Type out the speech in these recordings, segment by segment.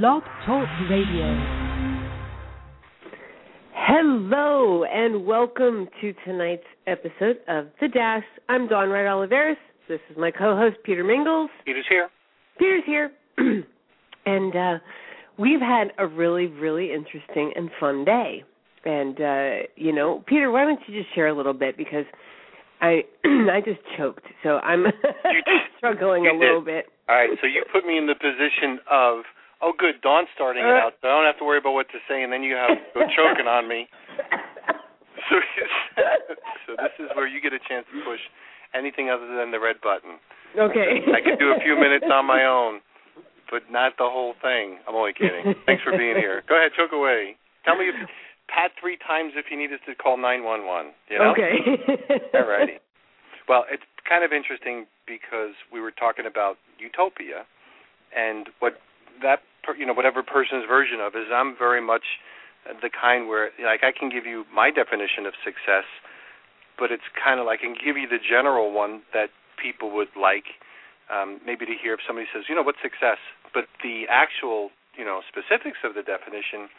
Blog Talk Radio. Hello and welcome to tonight's episode of The Dash. I'm Dawn Wright Oliveris. This is my co-host Peter Mingles. Peter's here. Peter's here. and uh we've had a really, really interesting and fun day. And uh, you know, Peter, why don't you just share a little bit because I I just choked, so I'm struggling you a little bit. All right, so you put me in the position of, oh, good, Dawn's starting it Uh. out, so I don't have to worry about what to say, and then you have go choking on me. So, so this is where you get a chance to push anything other than the red button. Okay. I could do a few minutes on my own, but not the whole thing. I'm only kidding. Thanks for being here. Go ahead, choke away. Tell me if pat three times if you need us to call nine one one. You know. Okay. Alrighty. Well, it's kind of interesting because we were talking about utopia, and what that per, you know whatever person's version of is. I'm very much the kind where like I can give you my definition of success, but it's kind of like I can give you the general one that people would like. Um, maybe to hear if somebody says, you know, what's success? But the actual, you know, specifics of the definition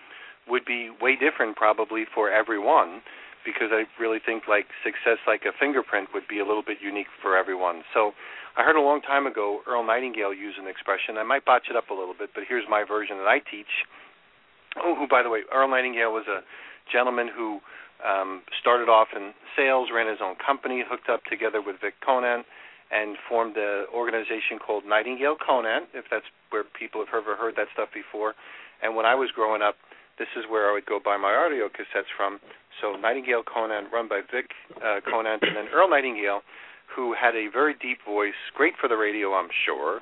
would be way different probably for everyone because I really think like success like a fingerprint would be a little bit unique for everyone. So I heard a long time ago Earl Nightingale use an expression. I might botch it up a little bit, but here's my version that I teach. Oh, who by the way, Earl Nightingale was a gentleman who um started off in sales, ran his own company, hooked up together with Vic Conant and formed an organization called Nightingale Conant, if that's where people have ever heard that stuff before. And when I was growing up, this is where I would go buy my audio cassettes from. So Nightingale Conant, run by Vic uh, Conant, and then Earl Nightingale, who had a very deep voice, great for the radio, I'm sure,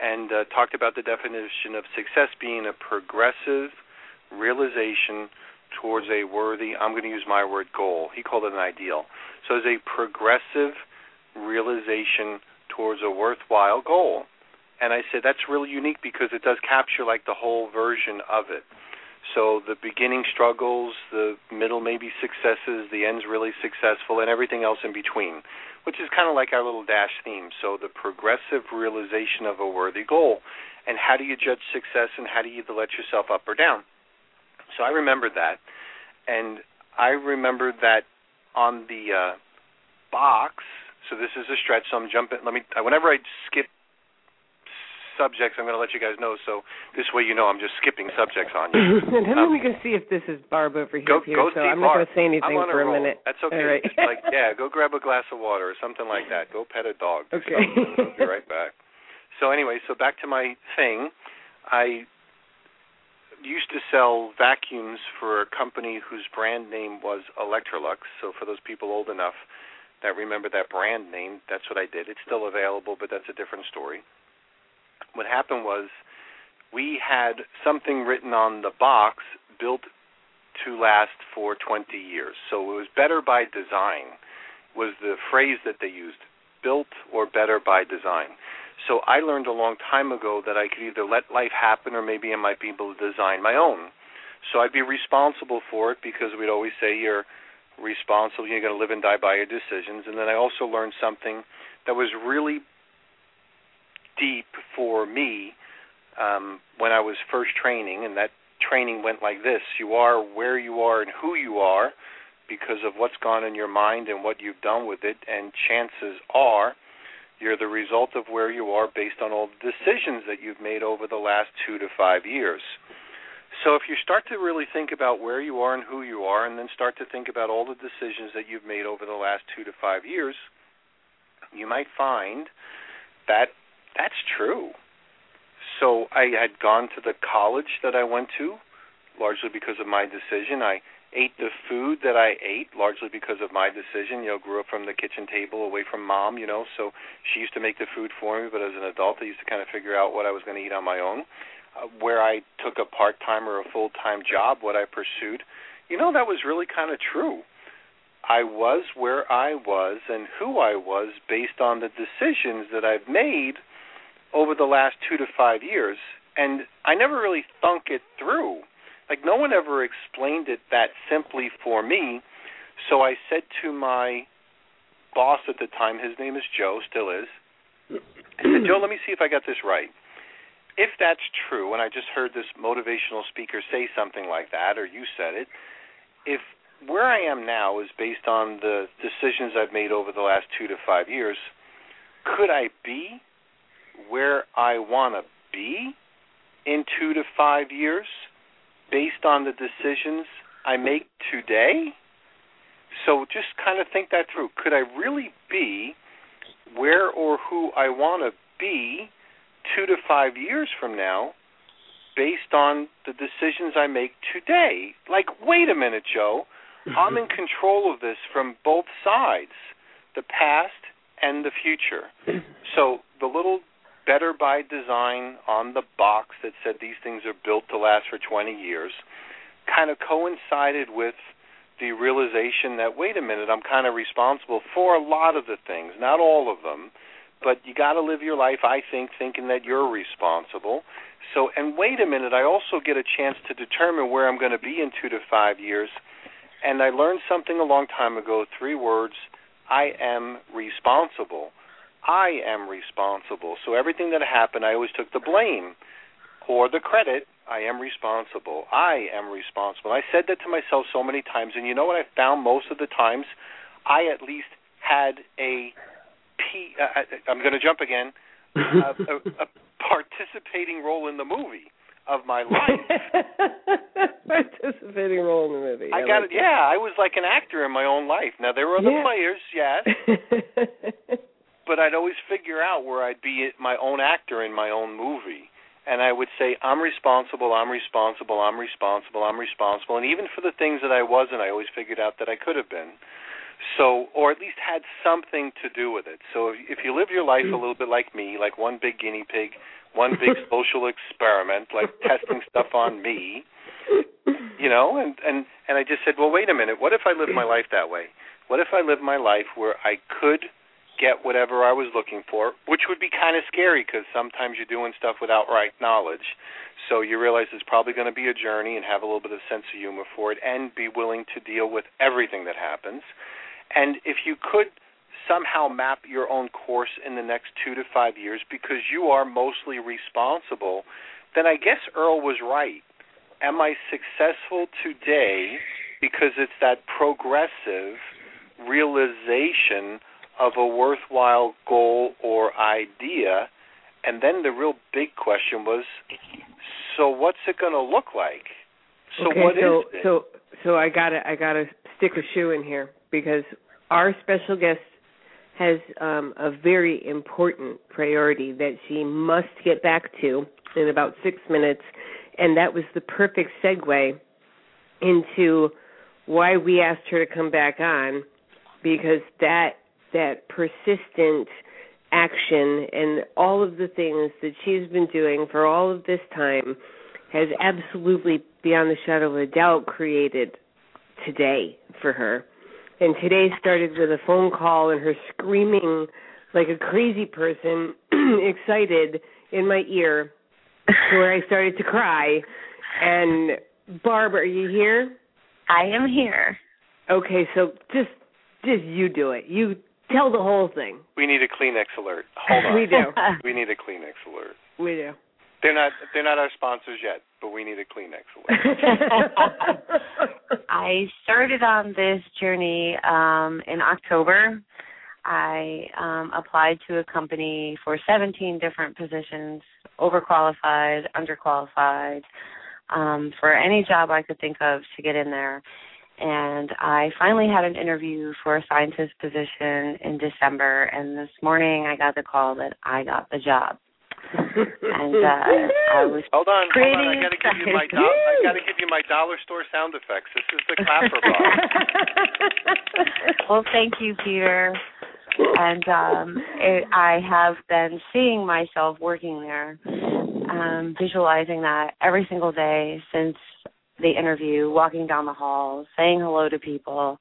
and uh, talked about the definition of success being a progressive realization towards a worthy, I'm going to use my word, goal. He called it an ideal. So it's a progressive realization towards a worthwhile goal. And I said that's really unique because it does capture like the whole version of it. So the beginning struggles, the middle maybe successes, the end's really successful, and everything else in between, which is kind of like our little dash theme. So the progressive realization of a worthy goal, and how do you judge success, and how do you let yourself up or down? So I remembered that, and I remembered that on the uh, box. So this is a stretch. So I'm jumping. Let me. Whenever I skip subjects, I'm going to let you guys know. So this way, you know, I'm just skipping subjects on you. and then Um, we can see if this is Barb over here, Go, Peter, go so I'm not going to say anything for a roll. minute. That's okay. Right. Like yeah, go grab a glass of water or something like that. Go pet a dog. Okay. I'll be right back. So anyway, so back to my thing. I used to sell vacuums for a company whose brand name was Electrolux. So for those people old enough that remember that brand name, that's what I did. It's still available, but that's a different story. What happened was we had something written on the box built to last for 20 years. So it was better by design was the phrase that they used, built or better by design. So I learned a long time ago that I could either let life happen or maybe I might be able to design my own. So I'd be responsible for it because we'd always say you're responsible, you're going to live and die by your decisions. And then I also learned something that was really deep for me um, when I was first training, and that training went like this You are where you are and who you are because of what's gone in your mind and what you've done with it, and chances are you're the result of where you are based on all the decisions that you've made over the last two to five years. So if you start to really think about where you are and who you are, and then start to think about all the decisions that you've made over the last two to five years, you might find that that's true. So I had gone to the college that I went to, largely because of my decision. I ate the food that I ate, largely because of my decision. You know, grew up from the kitchen table away from mom, you know, so she used to make the food for me, but as an adult, I used to kind of figure out what I was going to eat on my own. Uh, where I took a part time or a full time job, what I pursued, you know, that was really kind of true. I was where I was and who I was based on the decisions that I've made over the last two to five years. And I never really thunk it through. Like, no one ever explained it that simply for me. So I said to my boss at the time, his name is Joe, still is. I said, Joe, let me see if I got this right. if that's true, and I just heard this motivational speaker say something like that, or you said it, if where I am now is based on the decisions I've made over the last two to five years, could I be where I want to be in two to five years based on the decisions I make today? So just kind of think that through. Could I really be where or who I want to be two to five years from now based on the decisions I make today? Like, wait a minute, Joe. I'm in control of this from both sides the past and the future. So the little better by design on the box that said these things are built to last for 20 years kind of coincided with the realization that wait a minute, I'm kind of responsible for a lot of the things, not all of them, but you got to live your life I think thinking that you're responsible. So and wait a minute, I also get a chance to determine where I'm going to be in 2 to 5 years. And I learned something a long time ago, three words, I am responsible. I am responsible. So everything that happened, I always took the blame or the credit I am responsible. I am responsible. I said that to myself so many times, and you know what I found most of the times? I at least had a P. Uh, I'm going to jump again. a, a, a participating role in the movie of my life. participating role in the movie. I, I got like it. That. Yeah, I was like an actor in my own life. Now there were other yeah. players, yes, but I'd always figure out where I'd be my own actor in my own movie and I would say, I'm responsible, I'm responsible, I'm responsible, I'm responsible. And even for the things that I wasn't, I always figured out that I could have been. So, or at least had something to do with it. So if, if you live your life a little bit like me, like one big guinea pig, one big social experiment, like testing stuff on me, you know, and, and, and I just said, well, wait a minute, what if I live my life that way? What if I live my life where I could – get whatever I was looking for, which would be kind of scary because sometimes you're doing stuff without right knowledge. So you realize it's probably going to be a journey and have a little bit of sense of humor for it and be willing to deal with everything that happens. And if you could somehow map your own course in the next two to five years because you are mostly responsible, then I guess Earl was right. Am I successful today because it's that progressive realization of a worthwhile goal or idea. And then the real big question was, so what's it going to look like? So okay, what so, is it? So so I gotta I gotta stick a shoe in here because our special guest has um, a very important priority that she must get back to in about six minutes, and that was the perfect segue into why we asked her to come back on because that that persistent action and all of the things that she's been doing for all of this time has absolutely, beyond the shadow of a doubt, created today for her. And today started with a phone call and her screaming like a crazy person, excited in my ear, where I started to cry. And Barb, are you here? I am here. Okay, so just just you do it. You Tell the whole thing. We need a Kleenex alert. Hold on. we do. We need a Kleenex alert. We do. They're not they're not our sponsors yet, but we need a Kleenex alert. I started on this journey um in October. I um applied to a company for 17 different positions, overqualified, underqualified, um for any job I could think of to get in there and I finally had an interview for a scientist position in December and this morning I got the call that I got the job. and uh I was Hold on, pretty hold on. I gotta excited. give you my do- I gotta give you my dollar store sound effects. This is the clapper box. well, thank you, Peter. And um it, I have been seeing myself working there, um, visualizing that every single day since the interview, walking down the hall, saying hello to people.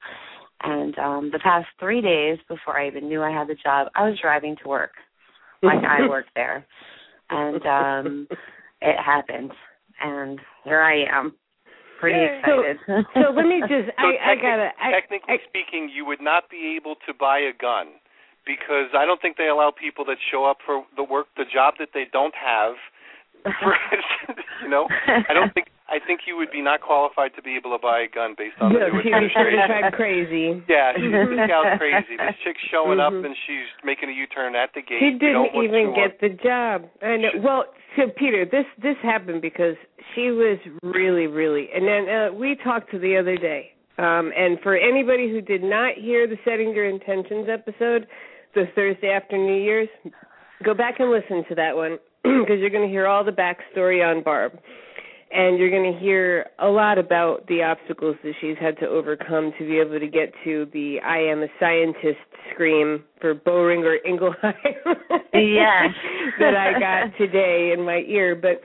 And um the past three days before I even knew I had the job, I was driving to work. Like I worked there. And um it happened. And here I am. Pretty excited. So, so let me just So I, I gotta I, technically speaking, you would not be able to buy a gun because I don't think they allow people that show up for the work the job that they don't have you know, I don't think I think you would be not qualified to be able to buy a gun based on yeah, the new administration. crazy. Yeah, she's out crazy. This chick's showing Mhm. up and she's making a U-turn at the gate. She didn't even get the job. I know. She- Well, so Peter, this this happened because she was really, really, and then uh, we talked to the other day. Um, and for anybody who did not hear the setting your intentions episode, the Thursday after New Year's, go back and listen to that one because you're going to hear all the backstory on Barb. And you're going to hear a lot about the obstacles that she's had to overcome to be able to get to the I am a scientist scream for Boehringer Ingelheim Yes. that I got today in my ear. But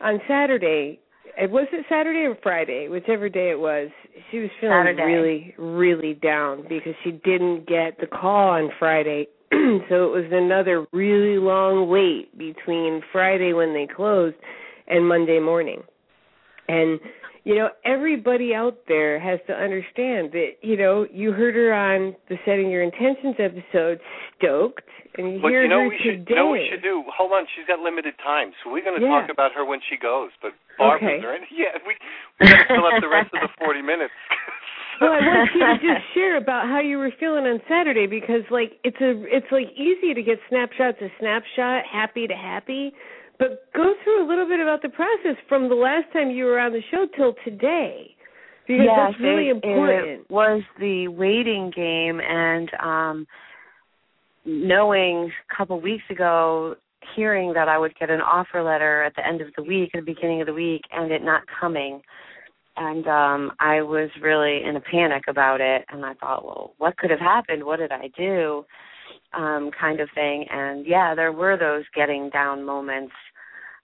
on Saturday, it was it Saturday or Friday, whichever day it was, she was feeling Saturday. really, really down because she didn't get the call on Friday. so it was another really long wait between Friday when they closed and Monday morning. And you know, everybody out there has to understand that, you know, you heard her on the setting your intentions episode stoked and you But hear you know her we should today. you know what we should do. Hold on, she's got limited time, so we're going to Yeah. talk about her when she goes. But Barb, Okay. any? Yeah, we we got to fill up the rest of the forty minutes. well, I want you to just share about how you were feeling on Saturday because like it's a it's like easy to get snapshots of snapshot, happy to happy, but go through a little bit about the process from the last time you were on the show till today. Because yes, that's really it, important. It was the waiting game, and um knowing a couple weeks ago, hearing that I would get an offer letter at the end of the week, at the beginning of the week, and it not coming. And um I was really in a panic about it, and I thought, well, what could have happened? What did I do? Um, kind of thing. And yeah, there were those getting down moments.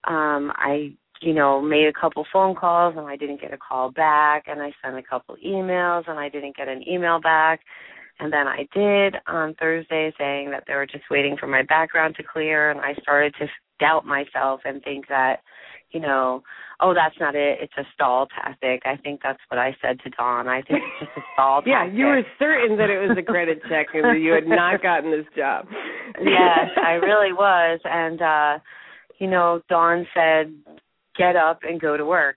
Um, I you know, made a couple phone calls and I didn't get a call back and I sent a couple emails and I didn't get an email back. And then I did on Thursday saying that they were just waiting for my background to clear and I started to doubt myself and think that, you know, oh that's not it, it's a stall tactic. I think that's what I said to Dawn. I think it's just a stall Yeah, tactic. Yeah, you were certain that it was a credit check and that you had not gotten this job. yes, I really was. And uh, you know, Dawn said, Get up and go to work.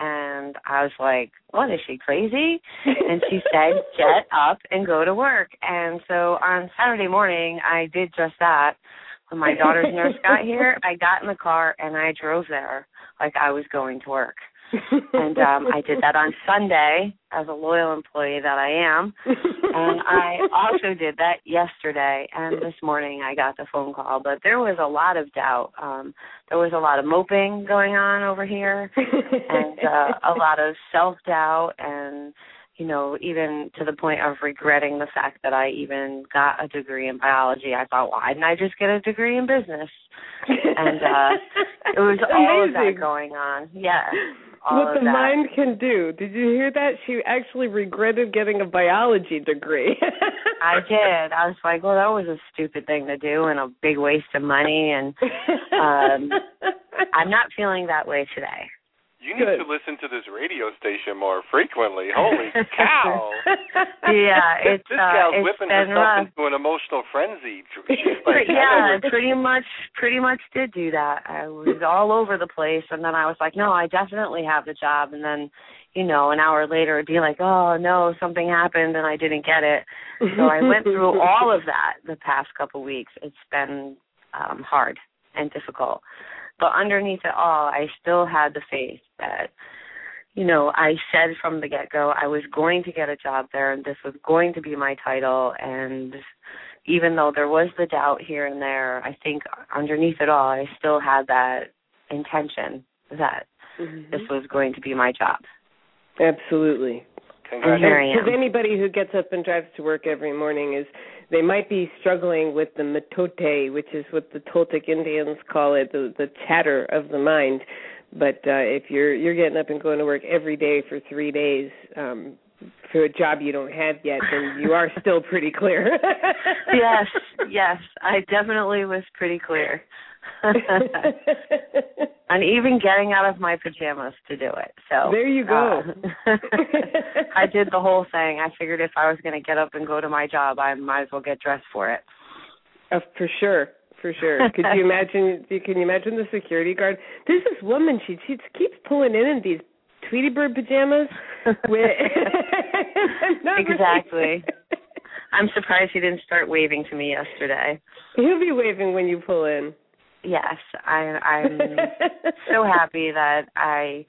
And I was like, What is she crazy? And she said, Get up and go to work. And so on Saturday morning I did just that. When my daughter's nurse got here, I got in the car and I drove there like I was going to work. And um I did that on Sunday as a loyal employee that I am. And I also did that yesterday and this morning I got the phone call. But there was a lot of doubt. Um there was a lot of moping going on over here and uh, a lot of self doubt and you know, even to the point of regretting the fact that I even got a degree in biology. I thought, why didn't I just get a degree in business? And uh it was all of that going on. Yeah. What the that. mind can do. Did you hear that? She actually regretted getting a biology degree. I did. I was like, well, that was a stupid thing to do and a big waste of money. And um, I'm not feeling that way today. You need Good. to listen to this radio station more frequently. Holy cow! Yeah, this, it's this uh, gal's it's whipping been herself rough. into an emotional frenzy. Like, yeah, I pretty much, pretty much did do that. I was all over the place, and then I was like, no, I definitely have the job. And then, you know, an hour later, it'd be like, oh no, something happened and I didn't get it. So I went through all of that the past couple weeks. It's been um hard and difficult. But underneath it all, I still had the faith that you know, I said from the get-go I was going to get a job there and this was going to be my title and even though there was the doubt here and there, I think underneath it all I still had that intention that Mhm. this was going to be my job. Absolutely. Congratulations. Here I am. Because anybody who gets up and drives to work every morning is they might be struggling with the mitote, which is what the Toltec Indians call it, the the chatter of the mind. But uh if you're you're getting up and going to work every day for three days, um for a job you don't have yet, then you are still pretty clear. yes, yes, I definitely was pretty clear. and even getting out of my pajamas to do it. So There you go. uh, I did the whole thing. I figured if I was going to get up and go to my job, I might as well get dressed for it. Uh, for sure, for sure. Could you imagine? Can you imagine the security guard? There's this woman. She she keeps pulling in in these Tweety Bird pajamas. With exactly. I'm surprised he didn't start waving to me yesterday. He'll be waving when you pull in. Yes, I, I'm so happy that I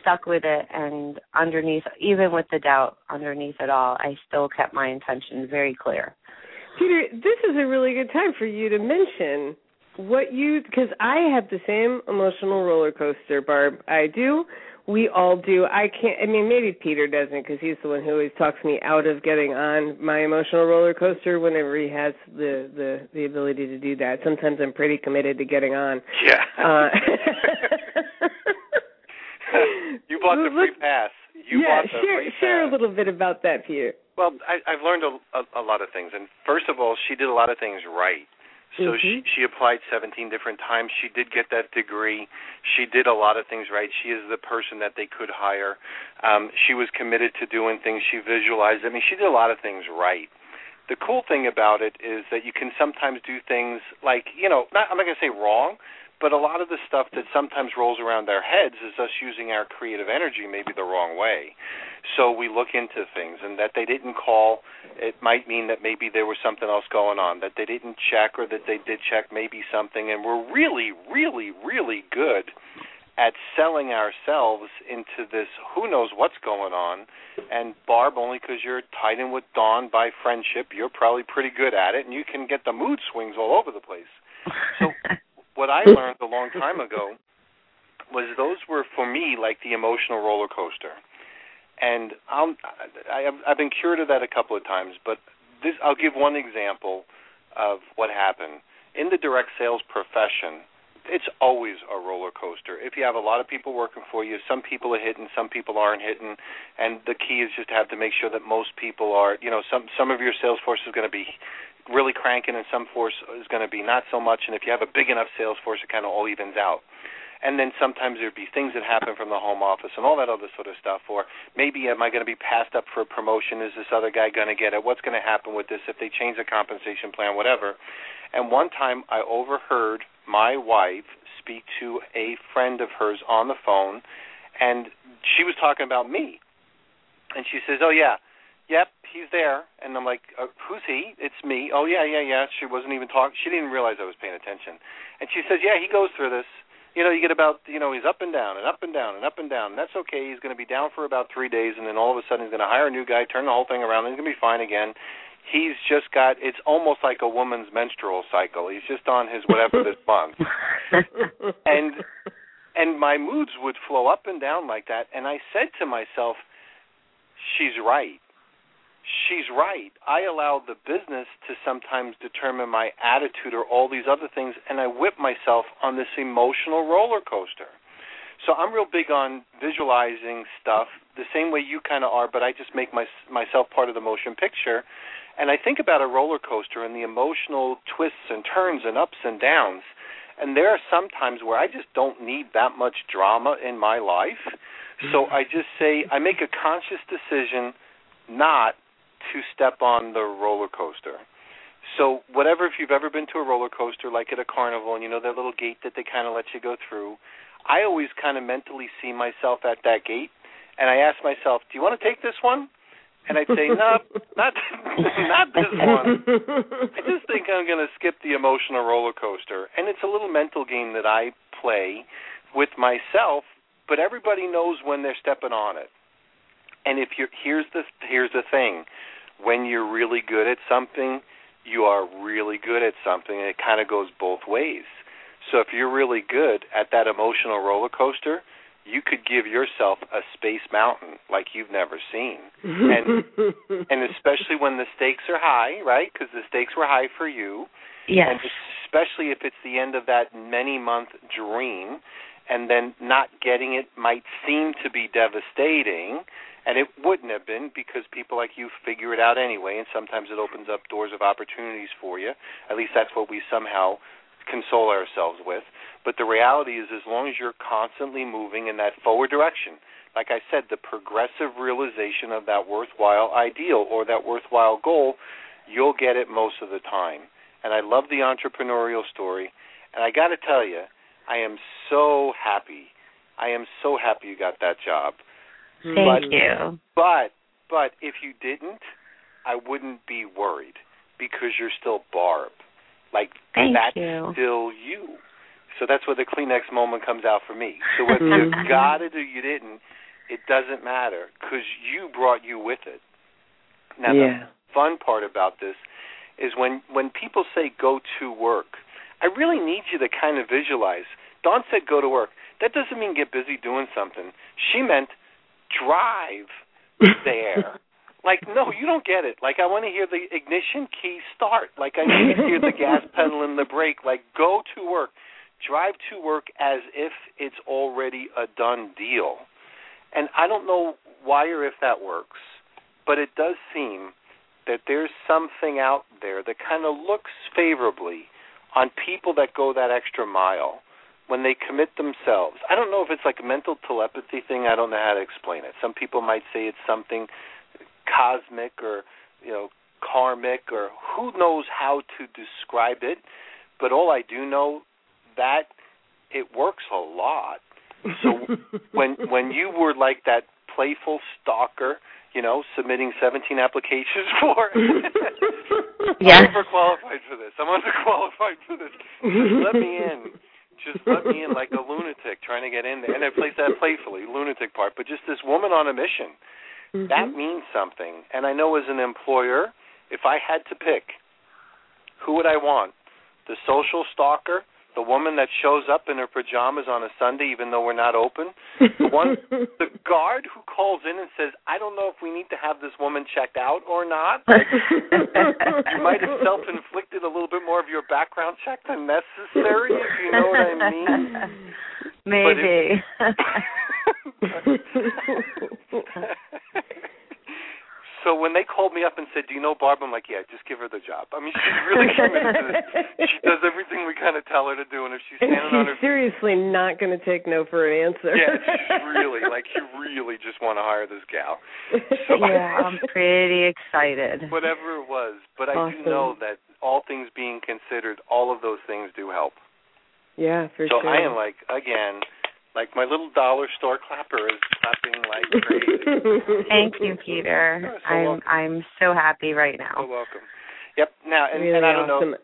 stuck with it, and underneath, even with the doubt underneath it all, I still kept my intention very clear. Peter, this is a really good time for you to mention what you because I have the same emotional roller coaster, Barb. I do we all do. I can't. I mean, maybe Peter doesn't because he's the one who always talks me out of getting on my emotional roller coaster whenever he has the the the ability to do that. Sometimes I'm pretty committed to getting on. Yeah. Uh, you bought the free pass. You yeah, bought the share free share a little bit about that, Peter. Well, I, I've learned a, a, a lot of things, and first of all, she did a lot of things right. So mm-hmm. she she applied 17 different times. She did get that degree. She did a lot of things right. She is the person that they could hire. Um, she was committed to doing things. She visualized. I mean, she did a lot of things right. The cool thing about it is that you can sometimes do things like you know, not I'm not going to say wrong, but a lot of the stuff that sometimes rolls around our heads is us using our creative energy maybe the wrong way. So we look into things, and that they didn't call, it might mean that maybe there was something else going on. That they didn't check, or that they did check maybe something, and we're really, really, really good at selling ourselves into this who knows what's going on. And Barb, only because you're tied in with Dawn by friendship, you're probably pretty good at it, and you can get the mood swings all over the place. So what I learned a long time ago was those were for me like the emotional roller coaster. And I'll, I, I've been cured of that a couple of times, but this I'll give one example of what happened in the direct sales profession. It's always a roller coaster. If you have a lot of people working for you, some people are hitting, some people aren't hitting, and the key is just to have to make sure that most people are. You know, some some of your sales force is going to be really cranking and some force is going to be not so much and if you have a big enough sales force it kind of all evens out. And then sometimes there'd be things that happen from the home office and all that other sort of stuff or maybe am i going to be passed up for a promotion? Is this other guy going to get it? What's going to happen with this if they change the compensation plan whatever? And one time i overheard my wife speak to a friend of hers on the phone and she was talking about me. And she says oh yeah yep, he's there. And I'm like, uh, who's he? It's me. Oh yeah, yeah, yeah. She wasn't even talking. She didn't even realize I was paying attention. And she says, yeah, he goes through this. You know, you get about, you know, he's up and down and up and down and up and down. And that's okay. He's going to be down for about three days, and then all of a sudden he's going to hire a new guy, turn the whole thing around, and he's going to be fine again. He's just got. It's almost like a woman's menstrual cycle. He's just on his whatever this month, and and my moods would flow up and down like that. And I said to myself, she's right she's right. I allow the business to sometimes determine my attitude or all these other things, and I whip myself on this emotional roller coaster. So I'm real big on visualizing stuff the same way you kind of are, but I just make my, myself part of the motion picture. And I think about a roller coaster and the emotional twists and turns and ups and downs. And there are some times where I just don't need that much drama in my life. So mm-hmm. I just say, I make a conscious decision not to step on the roller coaster. So whatever, if you've ever been to a roller coaster, like at a carnival, and you know that little gate that they kind of let you go through, I always kind of mentally see myself at that gate, and I ask myself, "Do you want to take this one?" And I'd say, "No, not not this one. I just think I'm going to skip the emotional roller coaster." And it's a little mental game that I play with myself, but everybody knows when they're stepping on it. And if you're here's the here's the thing when you're really good at something, you are really good at something, and it kind of goes both ways. So if you're really good at that emotional roller coaster, you could give yourself a space mountain like you've never seen, and and especially when the stakes are high, right? Because the stakes were high for you. Yes. And especially if it's the end of that many month dream, and then not getting it might seem to be devastating and it wouldn't have been because people like you figure it out anyway, and sometimes it opens up doors of opportunities for you. At least that's what we somehow console ourselves with. But the reality is, as long as you're constantly moving in that forward direction, like I said, the progressive realization of that worthwhile ideal or that worthwhile goal, you'll get it most of the time. and I love the entrepreneurial story. And I got to tell you, I am so happy. I am so happy you got that job. Thank but, you. But but if you didn't, I wouldn't be worried because you're still Barb. Like Thank that's you. still you. So that's where the Kleenex moment comes out for me. So whether you Mhm. got it or you didn't, it doesn't matter because you brought you with it. Now yeah. the fun part about this is when when people say go to work, I really need you to kind of visualize. Dawn said go to work. That doesn't mean get busy doing something. She meant drive there. Like, no, you don't get it. Like, I want to hear the ignition key start. Like, I need to hear the gas pedal and the brake. Like, go to work. Drive to work as if it's already a done deal. And I don't know why or if that works, but it does seem that there's something out there that kind of looks favorably on people that go that extra mile when they commit themselves. I don't know if it's like a mental telepathy thing. I don't know how to explain it. Some people might say it's something cosmic or you know karmic or who knows how to describe it. But all I do know that it works a lot. So when when you were like that playful stalker, you know, submitting 17 applications for. Yes. I'm overqualified for this. I'm underqualified for this. Just let me in. Just let me in like a lunatic trying to get in there. And I place that playfully, lunatic part. But just this woman on a mission. Mm-hmm. That means something. And I know as an employer, if I had to pick, who would I want? The social stalker, the woman that shows up in her pajamas on a Sunday even though we're not open, the one the guard who calls in and says, "I don't know if we need to have this woman checked out or not." you might have self-inflicted a little bit more of your background check than necessary, if you know what I mean. Maybe. So when they called me up and said, "Do you know Barb?" I'm like, "Yeah, just give her the job." I mean, she's really committed to this. She does everything we kind of tell her to do, and if she's and standing on her she's seriously not going to take no for an answer. yeah, she's really like you really just want to hire this gal. So yeah, I'm pretty excited. whatever it was, but I do know that all things being considered, all of those things do help. Yeah, for so sure. So I am like again, like my little dollar store clapper is clapping like crazy. Thank you, Peter. You're so I'm welcome. I'm so happy right now. So now. welcome. Yep. Now and, really and I don't awesome. know.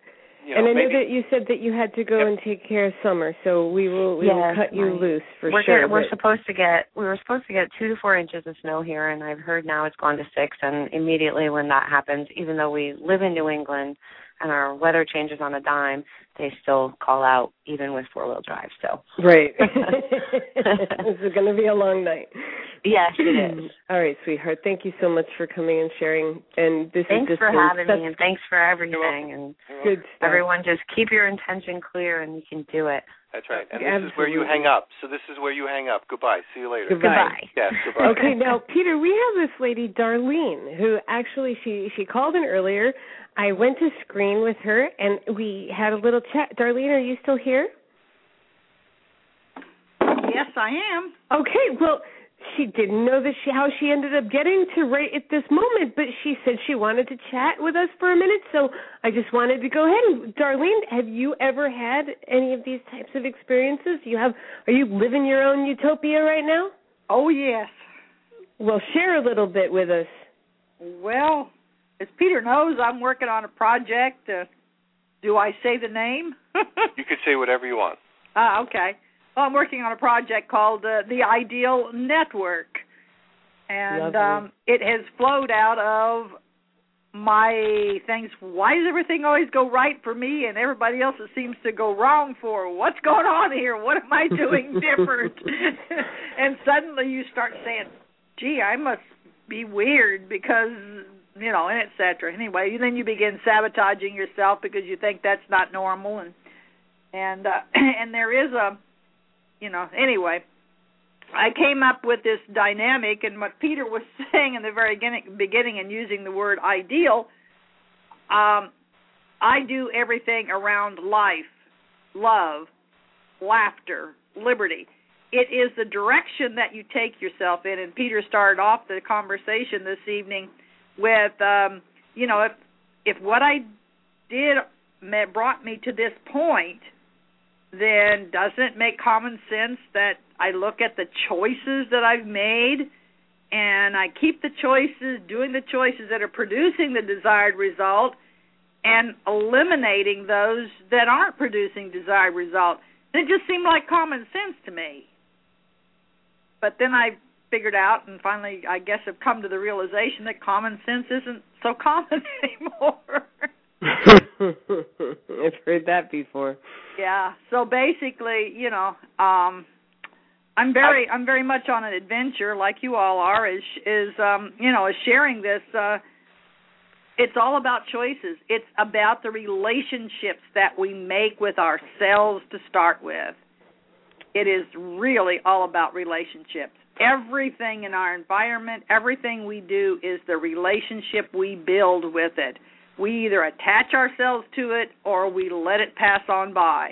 You know and I know maybe, that you said that you had to go Yep. and take care of Summer, so we will we Yes, will cut you right. loose for we're sure. get- we're supposed to get we were supposed to get two to four inches of snow here, and I've heard now it's gone to six. And immediately when that happens, even though we live in New England and our weather changes on a dime, they still call out even with four wheel drive. So Right. this is going to be a long night. yes, it is. All right, sweetheart. Thank you so much for coming and sharing. And this Thanks is just for having such me, and thanks for everything. And good stuff. everyone, just keep your intention clear, and you can do it. That's right. And this is where you hang up. So this is where you hang up. Goodbye. See you later. Goodbye. Goodbye. Yes. Goodbye. okay, now Peter, we have this lady Darlene who actually she she called in earlier. I went to screen with her and we had a little chat. Darlene, are you still here? Yes, I am. Okay, well, she didn't know that she how she ended up getting to right at this moment, but she said she wanted to chat with us for a minute, so I just wanted to go ahead and Darlene, have you ever had any of these types of experiences? You have are you living your own utopia right now? Oh, yes. Well, share a little bit with us. Well, as Peter knows, I'm working on a project. Uh, do I say the name? You could say whatever you want. Ah, okay. Well, I'm working on a project called uh, the Ideal Network, and um, it has flowed out of my things. Why does everything always go right for me, and everybody else it seems to go wrong for? What's going on here? What am I doing different? and suddenly you start saying, "Gee, I must be weird because." You know, and et cetera. Anyway, then you begin sabotaging yourself because you think that's not normal, and and uh, and there is a you know anyway i came up with this dynamic and what peter was saying in the very beginning, and using the word ideal um i do everything around life love laughter liberty it is the direction that you take yourself in and peter started off the conversation this evening with um you know if if what i did brought me to this point, then doesn't it make common sense that I look at the choices that I've made and I keep the choices, doing the choices that are producing the desired result and eliminating those that aren't producing desired result. It just seemed like common sense to me. But then I figured out and finally I guess have come to the realization that common sense isn't so common anymore. I've heard that before. Yeah. So basically, you know, um I'm very I'm very much on an adventure like you all are is is um you know, is sharing this uh it's all about choices. It's about the relationships that we make with ourselves to start with. It is really all about relationships. Everything in our environment, everything we do is the relationship we build with it. We either attach ourselves to it or we let it pass on by.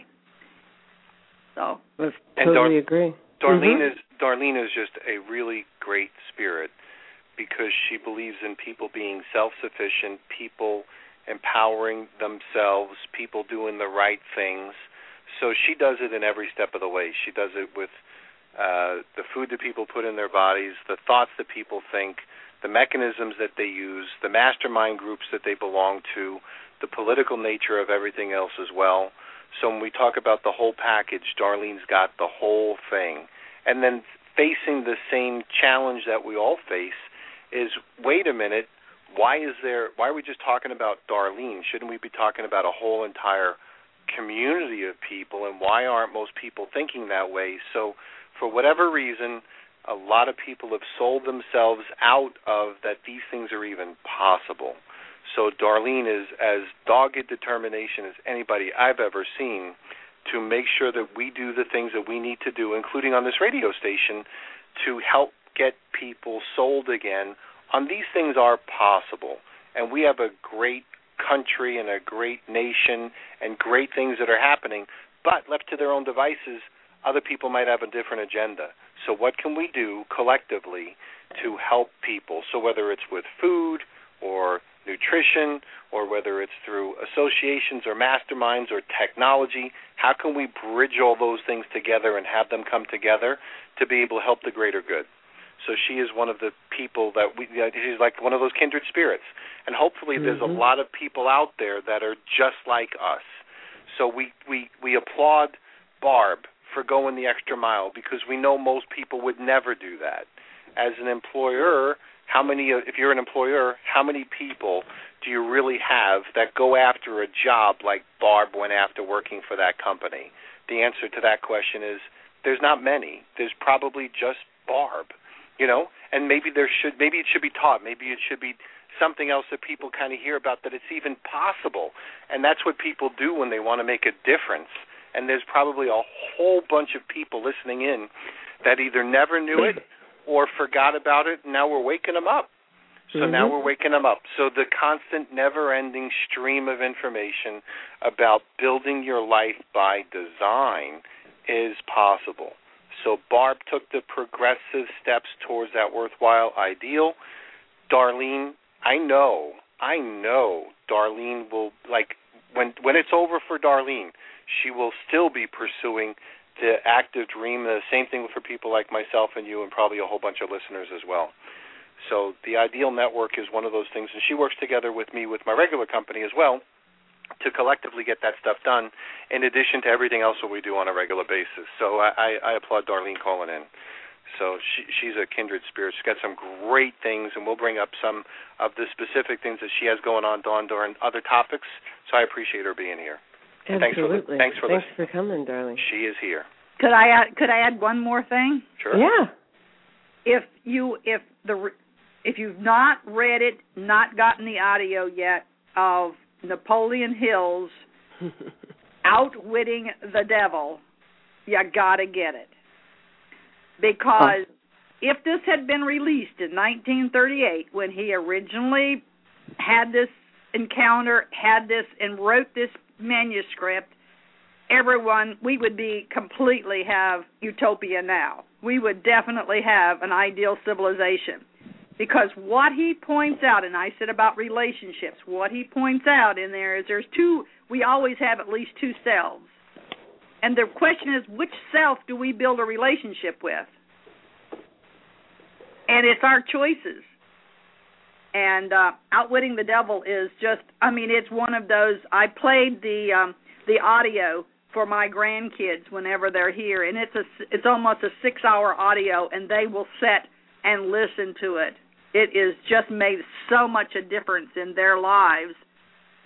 So, I totally Dar- agree. Darlene mm-hmm. is Darlene is just a really great spirit because she believes in people being self-sufficient, people empowering themselves, people doing the right things. So she does it in every step of the way. She does it with uh, the food that people put in their bodies, the thoughts that people think, the mechanisms that they use, the mastermind groups that they belong to, the political nature of everything else as well. So when we talk about the whole package, Darlene's got the whole thing. And then facing the same challenge that we all face is wait a minute, why is there why are we just talking about Darlene? Shouldn't we be talking about a whole entire community of people and why aren't most people thinking that way? So for whatever reason, a lot of people have sold themselves out of that these things are even possible. So Darlene is as dogged determination as anybody I've ever seen to make sure that we do the things that we need to do, including on this radio station, to help get people sold again on these things are possible. And we have a great country and a great nation and great things that are happening, but left to their own devices, other people might have a different agenda. So, what can we do collectively to help people? So, whether it's with food or nutrition, or whether it's through associations or masterminds or technology, how can we bridge all those things together and have them come together to be able to help the greater good? So she is one of the people that we. She's like one of those kindred spirits, and hopefully mm-hmm. there's a mm-hmm. lot of people out there that are just like us. So we we we applaud Barb for going the extra mile because we know most people would never do that. As an employer, how many if you're an employer, how many people do you really have that go after a job like Barb went after working for that company? The answer to that question is there's not many. There's probably just Barb you know and maybe there should maybe it should be taught maybe it should be something else that people kind of hear about that it's even possible and that's what people do when they want to make a difference and there's probably a whole bunch of people listening in that either never knew it or forgot about it and now we're waking them up so mm-hmm. now we're waking them up so the constant never ending stream of information about building your life by design is possible so Barb took the progressive steps towards that worthwhile ideal. Darlene, I know, I know Darlene will like when when it's over for Darlene, she will still be pursuing the active dream. The same thing for people like myself and you, and probably a whole bunch of listeners as well. So the Ideal Network is one of those things, and she works together with me with my regular company as well to collectively get that stuff done, in addition to everything else that we do on a regular basis. So I, I applaud Darlene calling in. So she, she's a kindred spirit. She's got some great things, and we'll bring up some of the specific things that she has going on, Dawn, during other topics. So I appreciate her being here. Absolutely. Thanks for, thanks for thanks listening. for coming, darling. She is here. Could I add? Could I add one more thing? Sure. Yeah. If you if the if you've not read it, not gotten the audio yet of Napoleon Hill's Outwitting the Devil, you gotta get it. Because oh. if this had been released in 1938, when he originally had this encounter, had this, and wrote this manuscript, everyone, we would be completely have utopia now. We would definitely have an ideal civilization. because what he points out and I said about relationships, what he points out in there is there's two we always have at least two selves. And the question is which self do we build a relationship with? And it's our choices. And uh outwitting the devil is just I mean it's one of those I played the um the audio for my grandkids whenever they're here and it's a it's almost a 6 hour audio and they will sit and listen to it it is just made so much a difference in their lives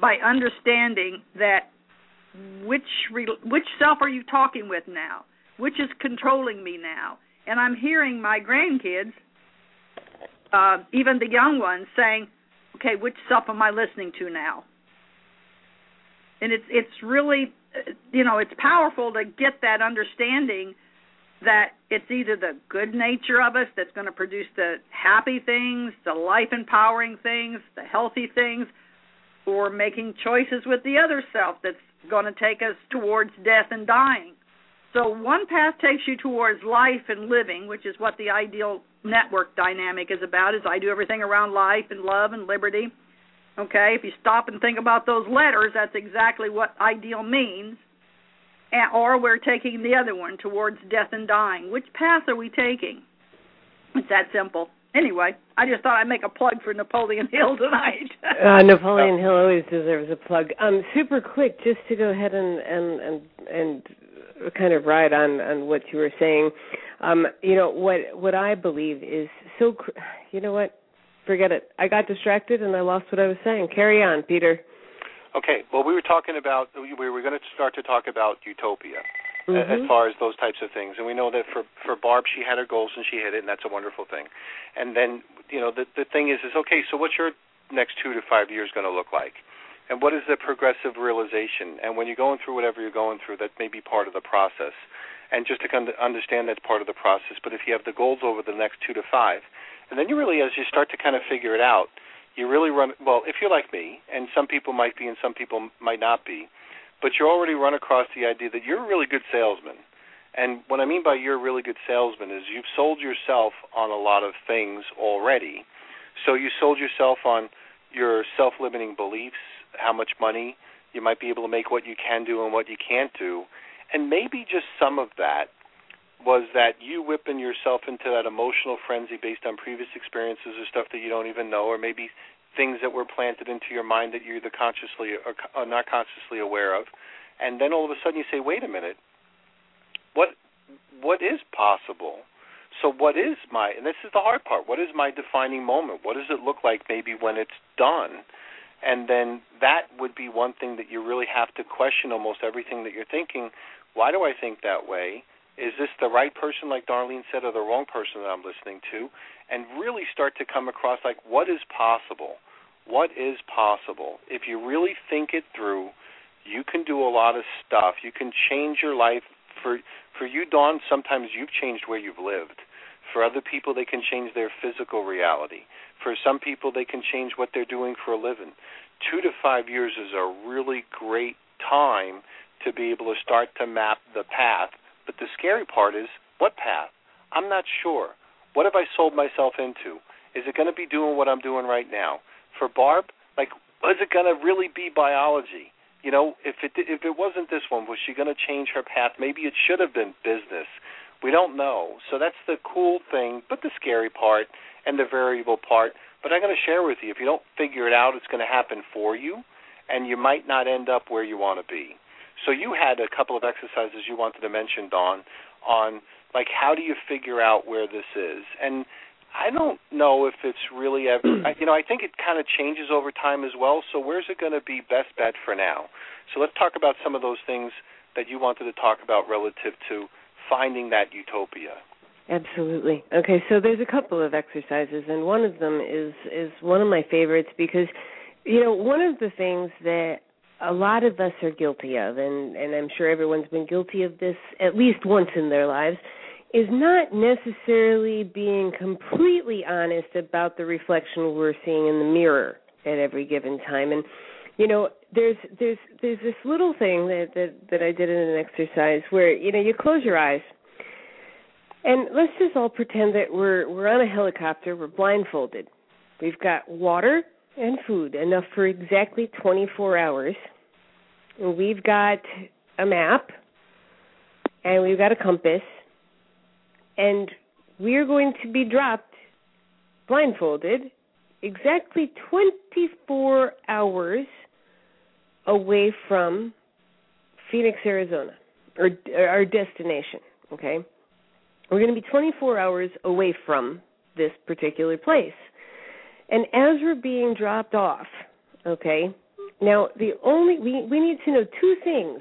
by understanding that which which self are you talking with now? Which is controlling me now? And i'm hearing my grandkids uh even the young ones saying okay which self am i listening to now? And it's it's really you know it's powerful to get that understanding that it's either the good nature of us that's going to produce the happy things, the life empowering things, the healthy things, or making choices with the other self that's going to take us towards death and dying. So one path takes you towards life and living, which is what the ideal network dynamic is about, is I do everything around life and love and liberty. Okay, if you stop and think about those letters, that's exactly what ideal means or we're taking the other one towards death and dying. Which path are we taking? It's that simple. Anyway, I just thought I'd make a plug for Napoleon Hill tonight. uh, Napoleon Hill always deserves a plug. Um, super quick, just to go ahead and and and and kind of ride on on what you were saying. Um, you know what what I believe is so. You know what? Forget it. I got distracted and I lost what I was saying. Carry on, Peter. Okay. Well, we were talking about we were going to start to talk about utopia mm-hmm. as far as those types of things, and we know that for for Barb, she had her goals and she hit it, and that's a wonderful thing. And then you know the the thing is is okay. So what's your next two to five years going to look like? And what is the progressive realization? And when you're going through whatever you're going through, that may be part of the process. And just to kind of understand that's part of the process. But if you have the goals over the next two to five, and then you really, as you start to kind of figure it out, you really run well if you're like me and some people might be and some people might not be but you already run across the idea that you're a really good salesman. And what i mean by you're a really good salesman is you've sold yourself on a lot of things already. So you sold yourself on your self limiting beliefs how much money you might be able to make what you can do and what you can't do. And maybe just some of that was that you whipping yourself into that emotional frenzy based on previous experiences or stuff that you don't even know, or maybe things that were planted into your mind that you're either consciously or, or not consciously aware of, and then all of a sudden you say, "Wait a minute, what what is possible?" So what is my and this is the hard part. What is my defining moment? What does it look like maybe when it's done? And then that would be one thing that you really have to question almost everything that you're thinking. Why do I think that way? Is this the right person, like Darlene said, or the wrong person that I'm listening to? And really start to come across like what is possible. What is possible? If you really think it through, you can do a lot of stuff. You can change your life. For for you, Dawn, sometimes you've changed where you've lived. For other people, they can change their physical reality. For some people, they can change what they're doing for a living. Two to five years is a really great time to be able to start to map the path but the scary part is what path? I'm not sure. What have I sold myself into? Is it going to be doing what I'm doing right now? For Barb, like, is it going to really be biology? You know, if it if it wasn't this one, was she going to change her path? Maybe it should have been business. We don't know. So that's the cool thing, but the scary part and the variable part. But I'm going to share with you. If you don't figure it out, it's going to happen for you, and you might not end up where you want to be. So you had a couple of exercises you wanted to mention, Dawn, on like how do you figure out where this is? And I don't know if it's really ever. you know, I think it kind of changes over time as well. So where's it going to be best bet for now? So let's talk about some of those things that you wanted to talk about relative to finding that utopia. Absolutely. Okay, so there's a couple of exercises, and one of them is is one of my favorites because, you know, one of the things that a lot of us are guilty of, and, and I'm sure everyone's been guilty of this at least once in their lives, is not necessarily being completely honest about the reflection we're seeing in the mirror at every given time. And you know, there's there's there's this little thing that that that I did in an exercise where you know you close your eyes And let's just all pretend that we're we're on a helicopter, we're blindfolded. We've got water and food, enough for exactly 24 hours. We've got a map and we've got a compass and we're going to be dropped blindfolded exactly 24 hours away from Phoenix, Arizona, or our destination, okay? We're going to be 24 hours away from this particular place. And as we're being dropped off, okay? Now, the only we we need to know two things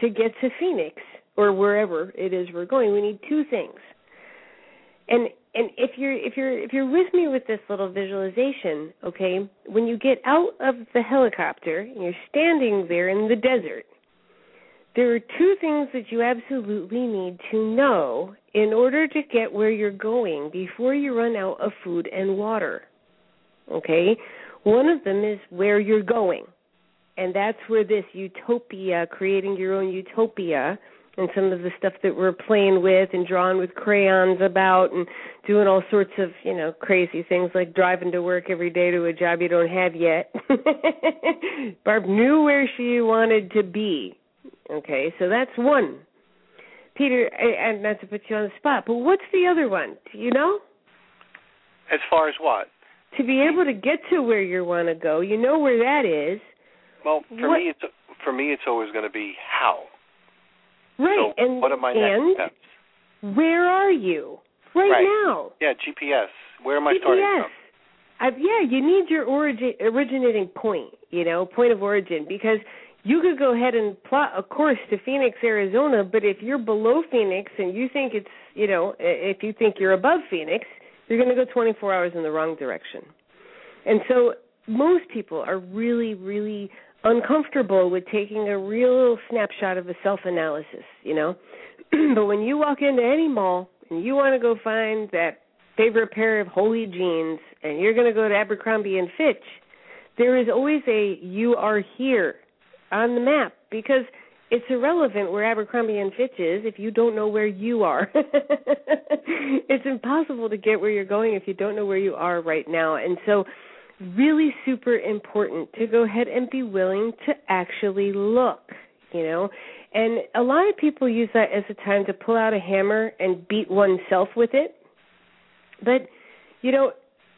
to get to Phoenix or wherever it is we're going. We need two things. And and if you're if you're if you're with me with this little visualization, okay, when you get out of the helicopter and you're standing there in the desert, there are two things that you absolutely need to know in order to get where you're going before you run out of food and water. Okay? One of them is where you're going. And that's where this utopia, creating your own utopia, and some of the stuff that we're playing with and drawing with crayons about and doing all sorts of you know crazy things like driving to work every day to a job you don't have yet. Barb knew where she wanted to be. Okay so that's one. Peter and not to put you on the spot but what's the other one? Do you know? As far as what to be able to get to where you want to go you know where that is well for what? me it's for me it's always going to be how Right. So and what are my and next steps? where are you right, Right. now? Yeah, GPS. Where am I GPS. starting from? Uh, yeah, you need your origin originating point, you know, point of origin because you could go ahead and plot a course to Phoenix, Arizona, but if you're below Phoenix and you think it's, you know, if you think you're above Phoenix, you're going to go 24 hours in the wrong direction. And so most people are really really uncomfortable with taking a real snapshot of a self analysis, you know. but when you walk into any mall and you want to go find that favorite pair of holy jeans and you're going to go to Abercrombie and Fitch, there is always a you are here on the map because it's irrelevant where Abercrombie and Fitch is if you don't know where you are. it's impossible to get where you're going if you don't know where you are right now. And so really super important to go ahead and be willing to actually look, you know. And a lot of people use that as a time to pull out a hammer and beat oneself with it. But, you know,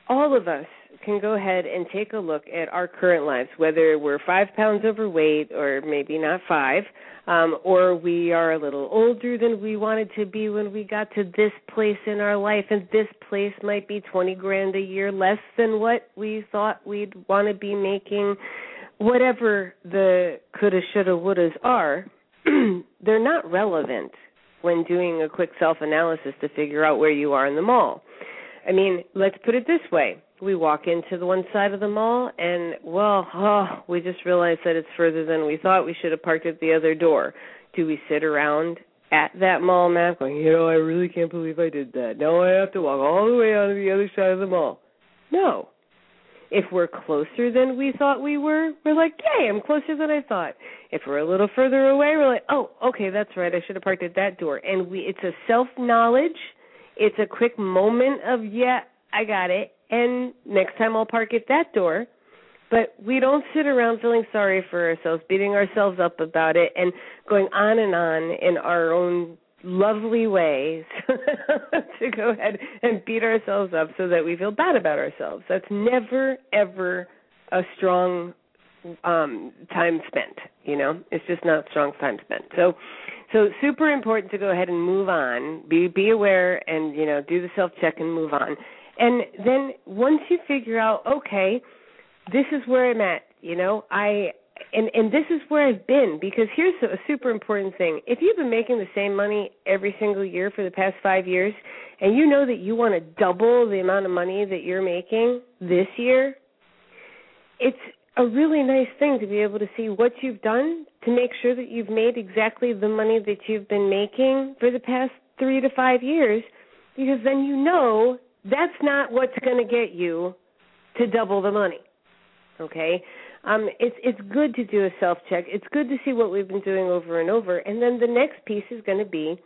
all of us can go ahead and take a look at our current lives, whether we're five pounds overweight or maybe not five, um, or we are a little older than we wanted to be when we got to this place in our life, and this place might be 20 grand a year less than what we thought we'd want to be making. Whatever the coulda, shoulda, wouldas are, they're not relevant when doing a quick self analysis to figure out where you are in the mall. I mean, let's put it this way. We walk into the one side of the mall and well, oh, we just realized that it's further than we thought. We should have parked at the other door. Do we sit around at that mall map going, you know, I really can't believe I did that. Now I have to walk all the way on the other side of the mall. No. If we're closer than we thought we were, we're like, yay, I'm closer than I thought. If we're a little further away, we're like, oh, okay, that's right, I should have parked at that door. And we it's a self knowledge it's a quick moment of, yeah, I got it. And next time I'll park at that door. But we don't sit around feeling sorry for ourselves, beating ourselves up about it, and going on and on in our own lovely ways to go ahead and beat ourselves up so that we feel bad about ourselves. That's never, ever a strong um time spent you know it's just not strong time spent so so super important to go ahead and move on be be aware and you know do the self check and move on and then once you figure out okay this is where i'm at you know i and and this is where i've been because here's a super important thing. If you've been making the same money every single year for the past 5 years and you know that you want to double the amount of money that you're making this year it's a really nice thing to be able to see what you've done to make sure that you've made exactly the money that you've been making for the past three to five years, because then you know that's not what's going to get you to double the money. Okay? Um, it's it's good to do a self check. It's good to see what we've been doing over and over, and then the next piece is going to be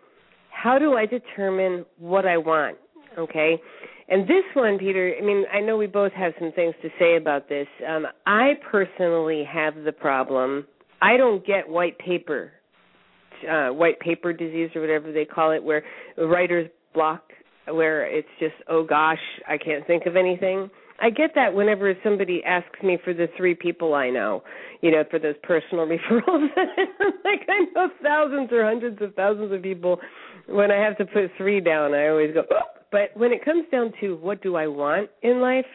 how do I determine what I want? Okay. And this one, Peter, I mean, I know we both have some things to say about this. Um, I personally have the problem. I don't get white paper, uh, white paper disease or whatever they call it, where writer's block, where it's just, oh gosh, I can't think of anything. I get that whenever somebody asks me for the three people I know, you know, for those personal referrals. like I know thousands or hundreds of thousands of people. When I have to put three down, I always go. Oh. But when it comes down to what do I want in life,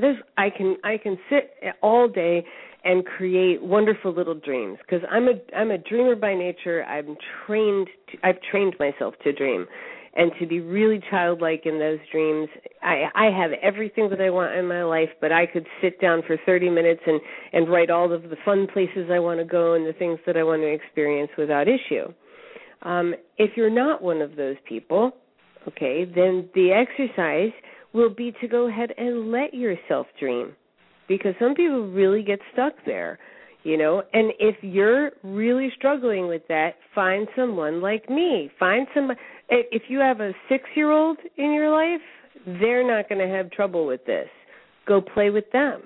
there's I can I can sit all day and create wonderful little dreams because I'm a I'm a dreamer by nature. I'm trained to, I've trained myself to dream and to be really childlike in those dreams. I I have everything that I want in my life, but I could sit down for 30 minutes and and write all of the fun places I want to go and the things that I want to experience without issue. Um, if you're not one of those people, okay, then the exercise will be to go ahead and let yourself dream, because some people really get stuck there you know and if you're really struggling with that find someone like me find some if you have a 6 year old in your life they're not going to have trouble with this go play with them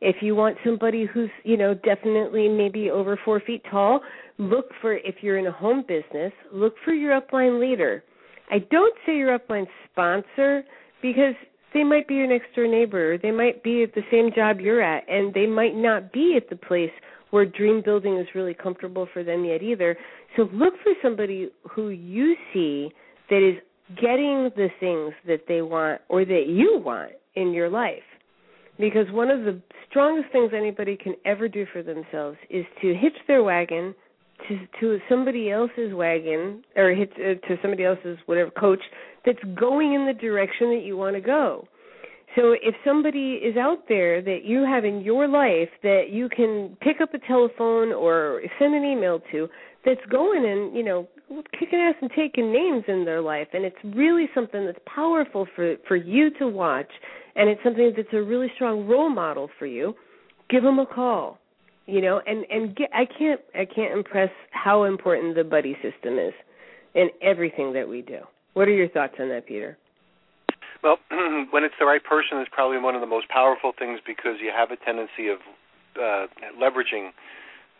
if you want somebody who's you know definitely maybe over 4 feet tall look for if you're in a home business look for your upline leader i don't say your upline sponsor because they might be your next door neighbor. They might be at the same job you're at, and they might not be at the place where dream building is really comfortable for them yet either. So look for somebody who you see that is getting the things that they want or that you want in your life. Because one of the strongest things anybody can ever do for themselves is to hitch their wagon to to somebody else's wagon or hitch, uh, to somebody else's whatever coach that's going in the direction that you want to go. So if somebody is out there that you have in your life that you can pick up a telephone or send an email to that's going and, you know, kicking ass and taking names in their life and it's really something that's powerful for for you to watch and it's something that's a really strong role model for you, give them a call you know and and get i can't i can't impress how important the buddy system is in everything that we do. What are your thoughts on that peter well when it's the right person it's probably one of the most powerful things because you have a tendency of uh leveraging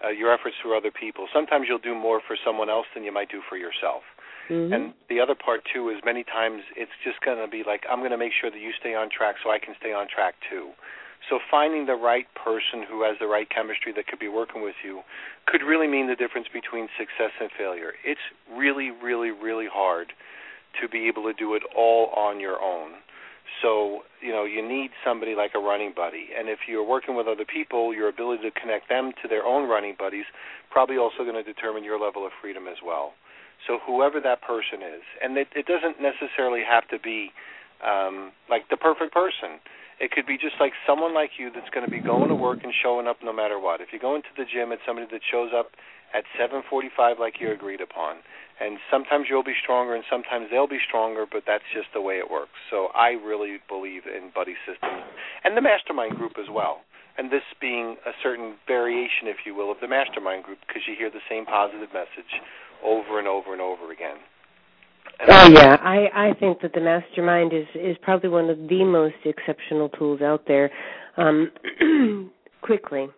uh, your efforts through other people sometimes you'll do more for someone else than you might do for yourself mm-hmm. and the other part too is many times it's just going to be like i'm going to make sure that you stay on track so i can stay on track too so finding the right person who has the right chemistry that could be working with you could really mean the difference between success and failure. It's really, really, really hard to be able to do it all on your own. So, you know, you need somebody like a running buddy. And if you're working with other people, your ability to connect them to their own running buddies probably also going to determine your level of freedom as well. So whoever that person is, and it, it doesn't necessarily have to be um, like the perfect person. It could be just like someone like you that's going to be going to work and showing up no matter what. If you go into the gym, it's somebody that shows up at 7:45 like you agreed upon. And sometimes you'll be stronger and sometimes they'll be stronger, but that's just the way it works. So I really believe in buddy systems and the mastermind group as well. And this being a certain variation, if you will, of the mastermind group because you hear the same positive message over and over and over again. Oh yeah, I I think that the mastermind is is probably one of the most exceptional tools out there. Um, quickly,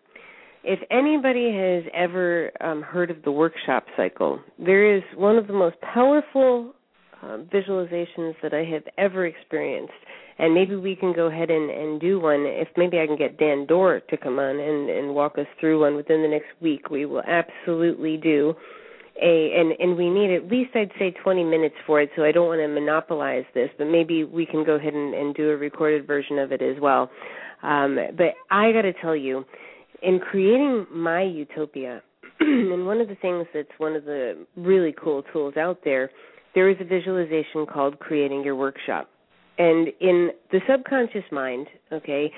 if anybody has ever um, heard of the workshop cycle, there is one of the most powerful uh, visualizations that I have ever experienced. And maybe we can go ahead and, and do one. If maybe I can get Dan Dorr to come on and, and walk us through one within the next week, we will absolutely do a and and we need at least I'd say 20 minutes for it so I don't want to monopolize this but maybe we can go ahead and, and do a recorded version of it as well um, but I got to tell you in creating my utopia and one of the things that's one of the really cool tools out there there is a visualization called creating your workshop and in the subconscious mind okay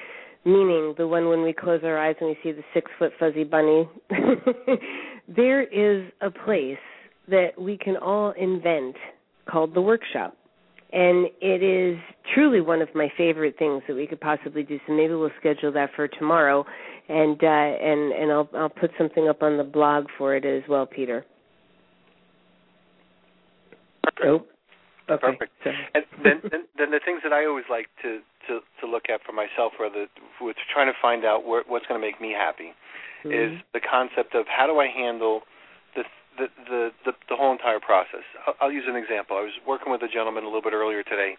meaning the one when we close our eyes and we see the six foot fuzzy bunny there is a place that we can all invent called the workshop. And it is truly one of my favorite things that we could possibly do. So maybe we'll schedule that for tomorrow, and uh, and and I'll I'll put something up on the blog for it as well, Peter. Perfect. Oh. Okay. Perfect. And then, then, then the things that I always like to to to look at for myself, or the with trying to find out where, what's going to make me happy, mm-hmm. is the concept of how do I handle the the the the, the whole entire process. I'll, I'll use an example. I was working with a gentleman a little bit earlier today,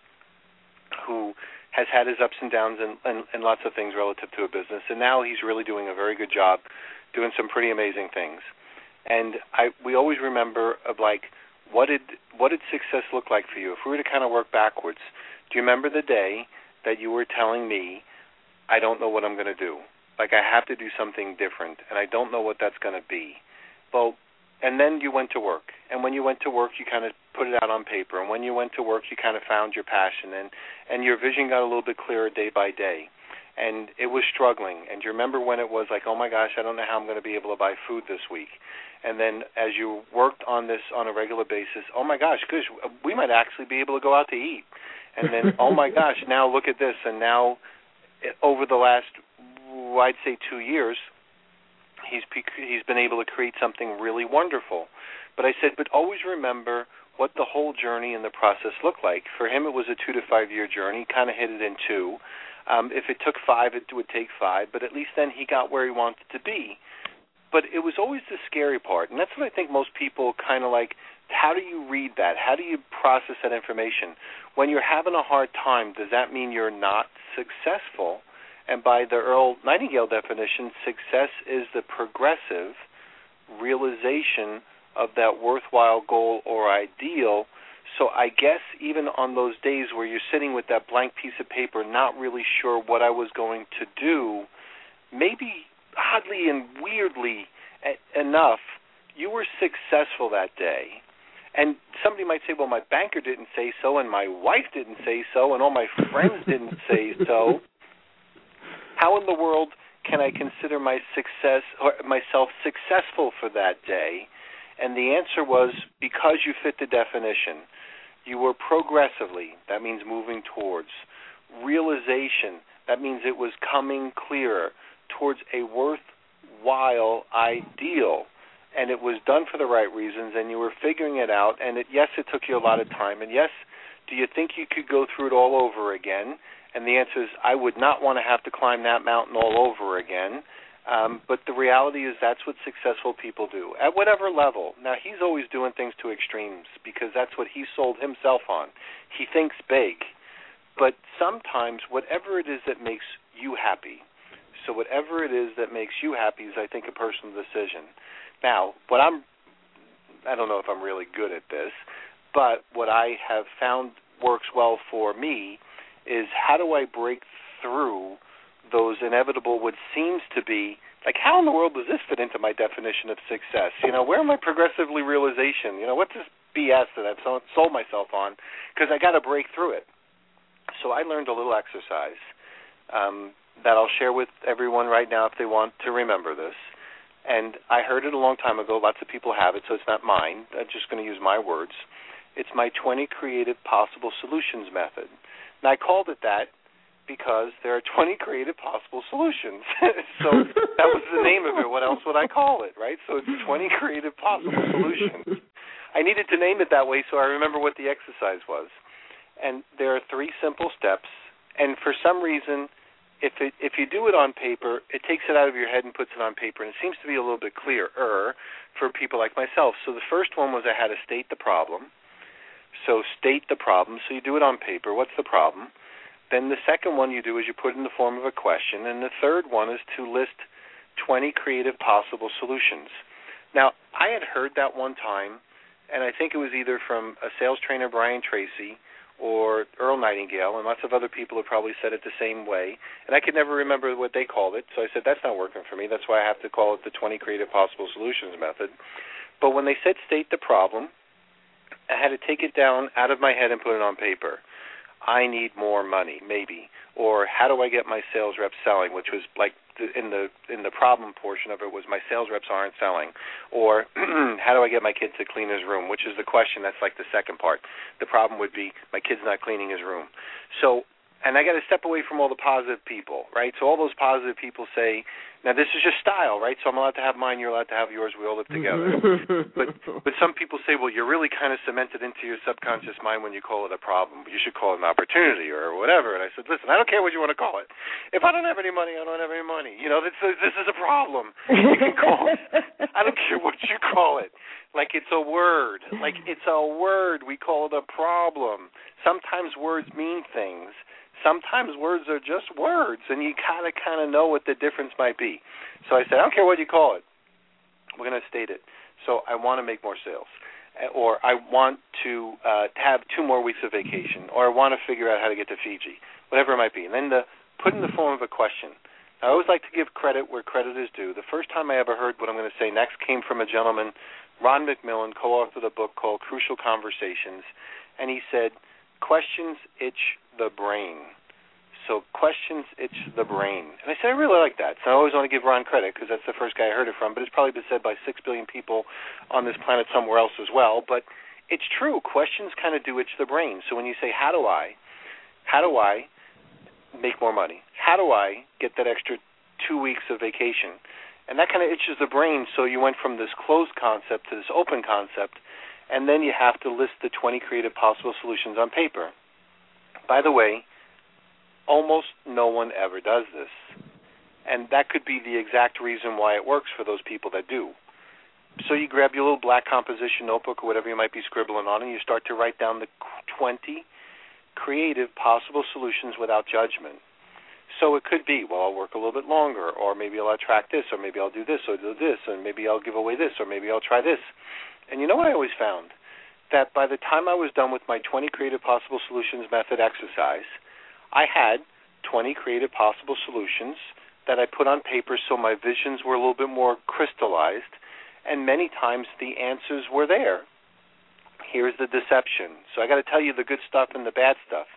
who has had his ups and downs and, and, and lots of things relative to a business, and now he's really doing a very good job, doing some pretty amazing things. And I we always remember of like what did what did success look like for you? If we were to kind of work backwards, do you remember the day that you were telling me, I don't know what I'm going to do. Like I have to do something different, and I don't know what that's going to be. Well, and then you went to work, and when you went to work, you kind of put it out on paper, and when you went to work, you kind of found your passion, and and your vision got a little bit clearer day by day. And it was struggling. And you remember when it was like, oh my gosh, I don't know how I'm going to be able to buy food this week? and then as you worked on this on a regular basis, oh my gosh, gosh, we might actually be able to go out to eat. And then, oh my gosh, now look at this. And now, eh, over the last, I'd say, two years, he's he's been able to create something really wonderful. But I said, but always remember what the whole journey and the process looked like. For him, it was a two to five year journey. Kind of hit it in two. Um, if it took five, it would take five. But at least then he got where he wanted to be but it was always the scary part, and that's what I think most people kind of like. How do you read that? How do you process that information? When you're having a hard time, does that mean you're not successful? And by the Earl Nightingale definition, success is the progressive realization of that worthwhile goal or ideal. So I guess even on those days where you're sitting with that blank piece of paper, not really sure what I was going to do, maybe oddly and weirdly enough, you were successful that day. And somebody might say, well, my banker didn't say so, and my wife didn't say so, and all my friends didn't say so. How in the world can I consider my success or myself successful for that day? And the answer was because you fit the definition. You were progressively, that means moving towards. Realization, that means it was coming clearer towards a worthwhile ideal and it was done for the right reasons and you were figuring it out and it yes it took you a lot of time and yes do you think you could go through it all over again and the answer is i would not want to have to climb that mountain all over again. Um, but the reality is that's what successful people do at whatever level. Now he's always doing things to extremes because that's what he sold himself on. He thinks big. But sometimes whatever it is that makes you happy so whatever it is that makes you happy is, I think, a personal decision. Now, what I'm, I don't know if I'm really good at this, but what I have found works well for me is how do I break through those inevitable, what seems to be like, how in the world does this fit into my definition of success? You know, where am I progressively realization? You know, what's this BS that I've sold myself on? Because I got to break through it. So I learned a little exercise. Um, that I'll share with everyone right now if they want to remember this. And I heard it a long time ago. Lots of people have it, so it's not mine. I'm just going to use my words. It's my 20 creative possible solutions method. And I called it that because there are 20 creative possible solutions. so that was the name of it. What else would I call it, right? So it's 20 creative possible solutions. I needed to name it that way so I remember what the exercise was. And there are three simple steps. And for some reason, if it if you do it on paper, it takes it out of your head and puts it on paper, and it seems to be a little bit clearer for people like myself. So the first one was I had to state the problem. So state the problem. So you do it on paper. What's the problem? Then the second one you do is you put in the form of a question, and the third one is to list 20 creative possible solutions. Now I had heard that one time, and I think it was either from a sales trainer Brian Tracy or Earl Nightingale, and lots of other people have probably said it the same way. And I could never remember what they called it, so I said that's not working for me. That's why I have to call it the 20 Creative Possible Solutions method. But when they said state the problem, I had to take it down out of my head and put it on paper. I need more money, maybe, or how do I get my sales reps selling, which was like in the in the problem portion of it was my sales reps aren't selling, or how do I get my kid to clean his room, which is the question. That's like the second part. The problem would be my kid's not cleaning his room. So, and I got to step away from all the positive people, right? So all those positive people say, Now this is just style, right? So I'm allowed to have mine, you're allowed to have yours. We all live together. but but some people say, well, you're really kind of cemented into your subconscious mind when you call it a problem. You should call it an opportunity or whatever. And I said, listen, I don't care what you want to call it. If I don't have any money, I don't have any money. You know, this this is a problem. You can call it. I don't care what you call it. Like it's a word. Like it's a word. We call it a problem. Sometimes words mean things sometimes words are just words, and you kind of kind of know what the difference might be. So I said, I don't care what you call it. We're going to state it. So I want to make more sales, eh, or I want to uh, have two more weeks of vacation, or I want to figure out how to get to Fiji, whatever it might be. And then the put in the form of a question. I always like to give credit where credit is due. The first time I ever heard what I'm going to say next came from a gentleman, Ron McMillan, co-authored a book called Crucial Conversations, and he said, "Questions itch the brain. So questions itch the brain. And I said, I really like that. So I always want to give Ron credit because that's the first guy I heard it from, but it's probably been said by six billion people on this planet somewhere else as well. But it's true. Questions kind of do itch the brain. So when you say, how do I, how do I make more money? How do I get that extra two weeks of vacation? And that kind of itches the brain. So you went from this closed concept to this open concept, and then you have to list the 20 creative possible solutions on paper. By the way, almost no one ever does this. And that could be the exact reason why it works for those people that do. So you grab your little black composition notebook or whatever you might be scribbling on, and you start to write down the 20 creative possible solutions without judgment. So it could be, well, I'll work a little bit longer, or maybe I'll attract this, or maybe I'll do this, or do this, and maybe I'll give away this, or maybe I'll try this. And you know what I always found? That by the time I was done with my 20 creative possible solutions method exercise, I had 20 creative possible solutions that I put on paper so my visions were a little bit more crystallized, and many times the answers were there. Here's the deception. So I got to tell you the good stuff and the bad stuff.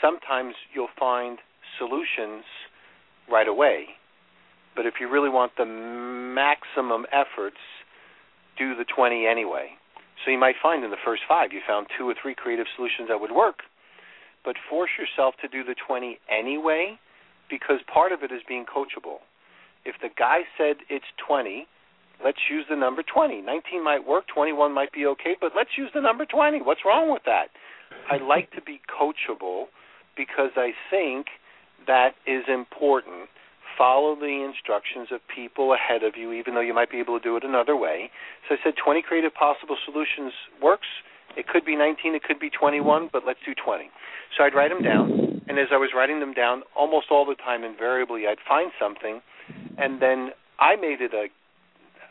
Sometimes you'll find solutions right away, but if you really want the maximum efforts, do the 20 anyway. So you might find in the first five you found two or three creative solutions that would work. But force yourself to do the 20 anyway because part of it is being coachable. If the guy said it's 20, let's use the number 20. 19 might work, 21 might be okay, but let's use the number 20. What's wrong with that? I like to be coachable because I think that is important follow the instructions of people ahead of you, even though you might be able to do it another way. So I said 20 creative possible solutions works. It could be 19, it could be 21, but let's do 20. So I'd write them down, and as I was writing them down, almost all the time, invariably, I'd find something, and then I made it a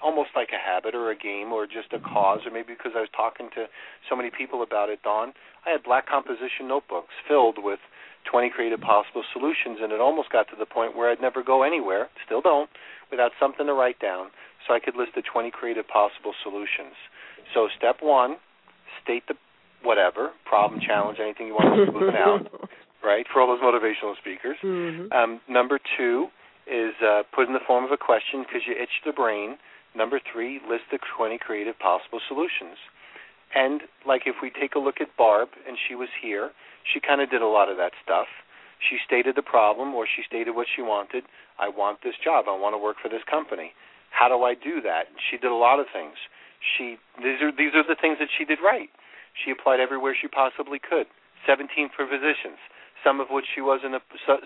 almost like a habit or a game or just a cause, or maybe because I was talking to so many people about it, Dawn. I had black composition notebooks filled with 20 creative possible solutions, and it almost got to the point where I'd never go anywhere, still don't, without something to write down, so I could list the 20 creative possible solutions. So step one, state the whatever problem, challenge, anything you want to smooth out, right? For all those motivational speakers. Mm-hmm. Um, number two is uh, put in the form of a question because you itch the brain. Number three, list the 20 creative possible solutions. And like if we take a look at Barb, and she was here, she kind of did a lot of that stuff. She stated the problem, or she stated what she wanted. I want this job. I want to work for this company. How do I do that? She did a lot of things. She these are these are the things that she did right. She applied everywhere she possibly could. 17 for positions, some of which she wasn't, a,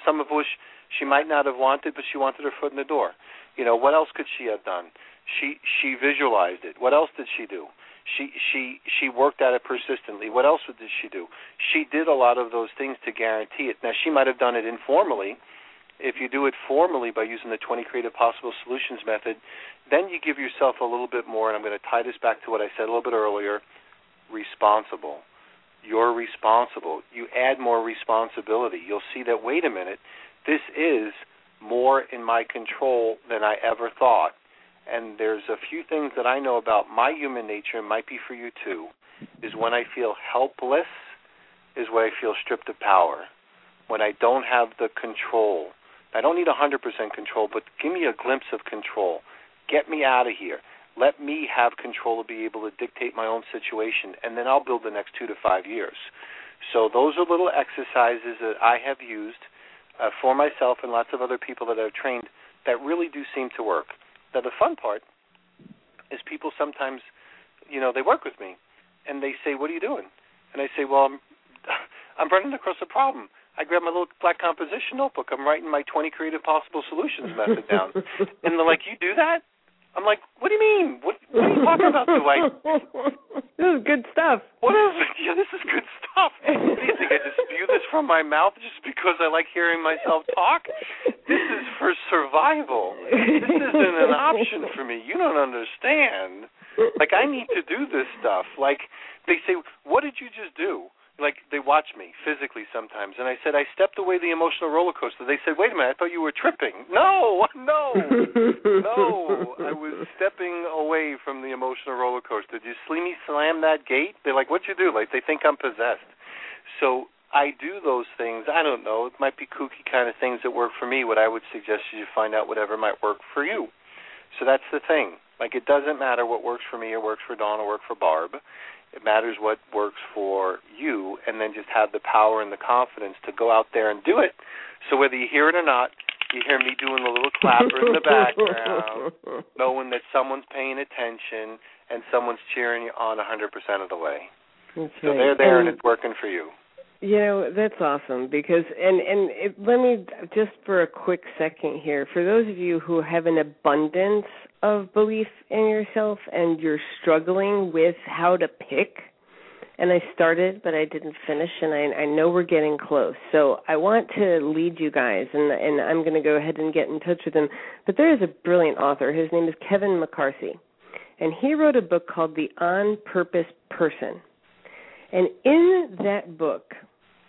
some of which she might not have wanted, but she wanted her foot in the door. You know, what else could she have done? She she visualized it. What else did she do? She she she worked at it persistently. What else did she do? She did a lot of those things to guarantee it. Now she might have done it informally. If you do it formally by using the 20 creative possible solutions method, then you give yourself a little bit more and I'm going to tie this back to what I said a little bit earlier, responsible. You're responsible. You add more responsibility. You'll see that wait a minute, this is more in my control than I ever thought and there's a few things that I know about my human nature, and might be for you too, is when I feel helpless, is when I feel stripped of power. When I don't have the control. I don't need 100% control, but give me a glimpse of control. Get me out of here. Let me have control to be able to dictate my own situation, and then I'll build the next two to five years. So those are little exercises that I have used uh, for myself and lots of other people that I've trained that really do seem to work. Now the fun part is people sometimes, you know, they work with me, and they say, "What are you doing?" And I say, "Well, I'm, I'm running across a problem. I grab my little black composition notebook. I'm writing my 20 creative possible solutions method down." and they're like, "You do that?" I'm like, "What do you mean? What, what are you talking about? I?" this is good stuff. What is? Yeah, this is good stuff. Do you think I just spew this from my mouth just because I like hearing myself talk? This is for survival. This isn't an option for me. You don't understand. Like I need to do this stuff. Like they say, "What did you just do?" like they watch me physically sometimes and I said I stepped away the emotional roller coaster. They said, "Wait a minute, I thought you were tripping." No, no. No, I was stepping away from the emotional roller coaster. Did you see me slam that gate? They're like, "What'd you do?" Like they think I'm possessed. So I do those things. I don't know. It might be kooky kind of things that work for me. What I would suggest is you find out whatever might work for you. So that's the thing. Like it doesn't matter what works for me or works for Dawn or works for Barb. It matters what works for you, and then just have the power and the confidence to go out there and do it. So whether you hear it or not, you hear me doing a little clapper in the background, knowing that someone's paying attention and someone's cheering you on 100% of the way. That's so they're there and, and it's working for you. You know that's awesome because and and it, let me just for a quick second here for those of you who have an abundance of belief in yourself and you're struggling with how to pick and I started but I didn't finish and I I know we're getting close. So I want to lead you guys and and I'm going to go ahead and get in touch with him. But there is a brilliant author. His name is Kevin McCarthy. And he wrote a book called The On Purpose Person. And in that book,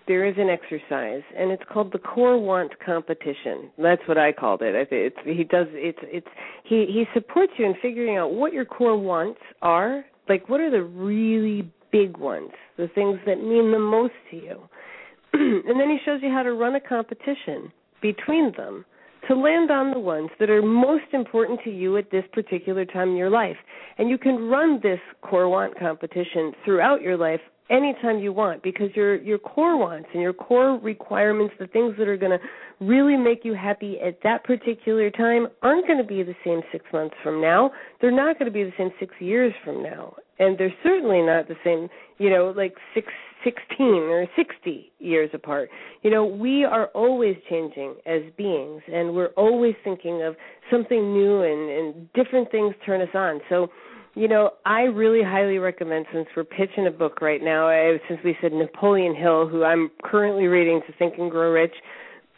there is an exercise, and it's called the core want competition. That's what I called it. It's, he does it's it's he he supports you in figuring out what your core wants are. Like what are the really big ones, the things that mean the most to you, and then he shows you how to run a competition between them to land on the ones that are most important to you at this particular time in your life. And you can run this core want competition throughout your life anytime you want because your your core wants and your core requirements the things that are going to really make you happy at that particular time aren't going to be the same 6 months from now. They're not going to be the same 6 years from now. And they're certainly not the same you know like 6 16 or 60 years apart. You know we are always changing as beings and we're always thinking of something new and and different things turn us on. So you know, I really highly recommend since we're pitching a book right now, I, since we said Napoleon Hill, who I'm currently reading to Think and Grow Rich,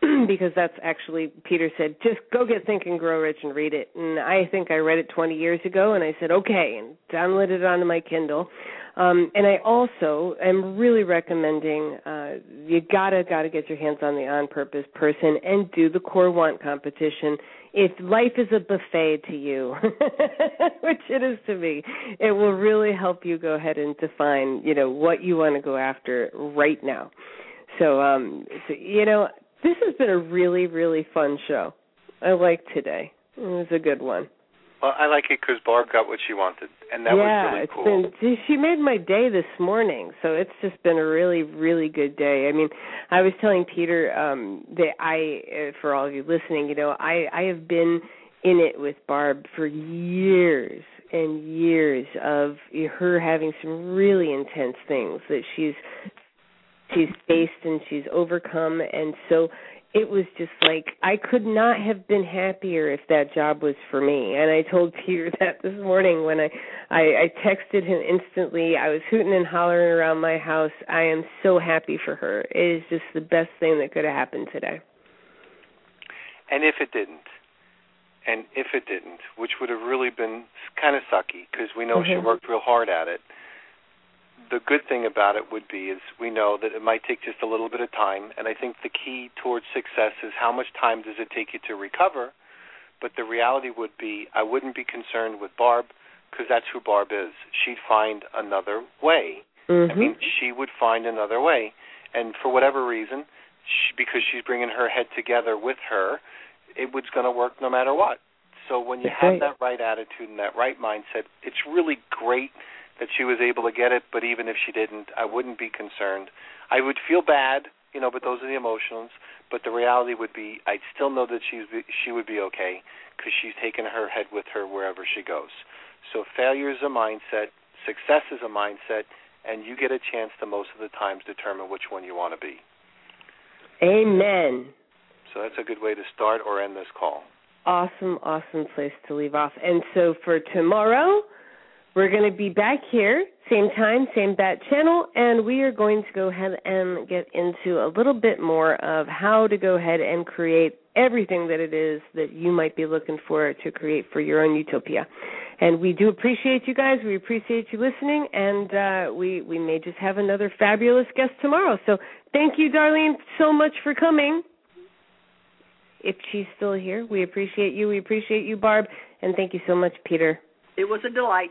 because that's actually Peter said, just go get Think and Grow Rich and read it. And I think I read it 20 years ago, and I said okay, and downloaded it onto my Kindle. Um, and I also am really recommending uh, you gotta gotta get your hands on the on purpose person and do the core want competition if life is a buffet to you, which it is to me, it will really help you go ahead and define, you know, what you want to go after right now. So, um, so, you know, this has been a really, really fun show. I like today. It was a good one. Well, I like it because Barb got what she wanted, and that yeah, was really it's cool. been she made my day this morning, so it's just been a really really good day. I mean, I was telling Peter um that I uh, for all of you listening, you know, I I have been in it with Barb for years and years of her having some really intense things that she's she's faced and she's overcome and so it was just like I could not have been happier if that job was for me. And I told Peter that this morning when I, I I texted him instantly. I was hooting and hollering around my house. I am so happy for her. It is just the best thing that could have happened today. And if it didn't, and if it didn't, which would have really been kind of sucky because we know Mhm. she worked real hard at it. The good thing about it would be is we know that it might take just a little bit of time, and I think the key towards success is how much time does it take you to recover. But the reality would be, I wouldn't be concerned with Barb because that's who Barb is. She'd find another way. Mm-hmm. I mean, she would find another way, and for whatever reason, she, because she's bringing her head together with her, it was going to work no matter what. So when you That's have right. that right attitude and that right mindset, it's really great that she was able to get it. But even if she didn't, I wouldn't be concerned. I would feel bad you know, but those are the emotions. But the reality would be, I'd still know that she's she would be okay because she's taken her head with her wherever she goes. So failure is a mindset, success is a mindset, and you get a chance to most of the times determine which one you want to be. Amen. So that's a good way to start or end this call. Awesome, awesome place to leave off. And so for tomorrow, we're going to be back here, same time, same bat channel, and we are going to go ahead and get into a little bit more of how to go ahead and create everything that it is that you might be looking for to create for your own utopia. And we do appreciate you guys. We appreciate you listening, and uh, we we may just have another fabulous guest tomorrow. So thank you, Darlene, so much for coming. If she's still here, we appreciate you. We appreciate you, Barb, and thank you so much, Peter. It was a delight.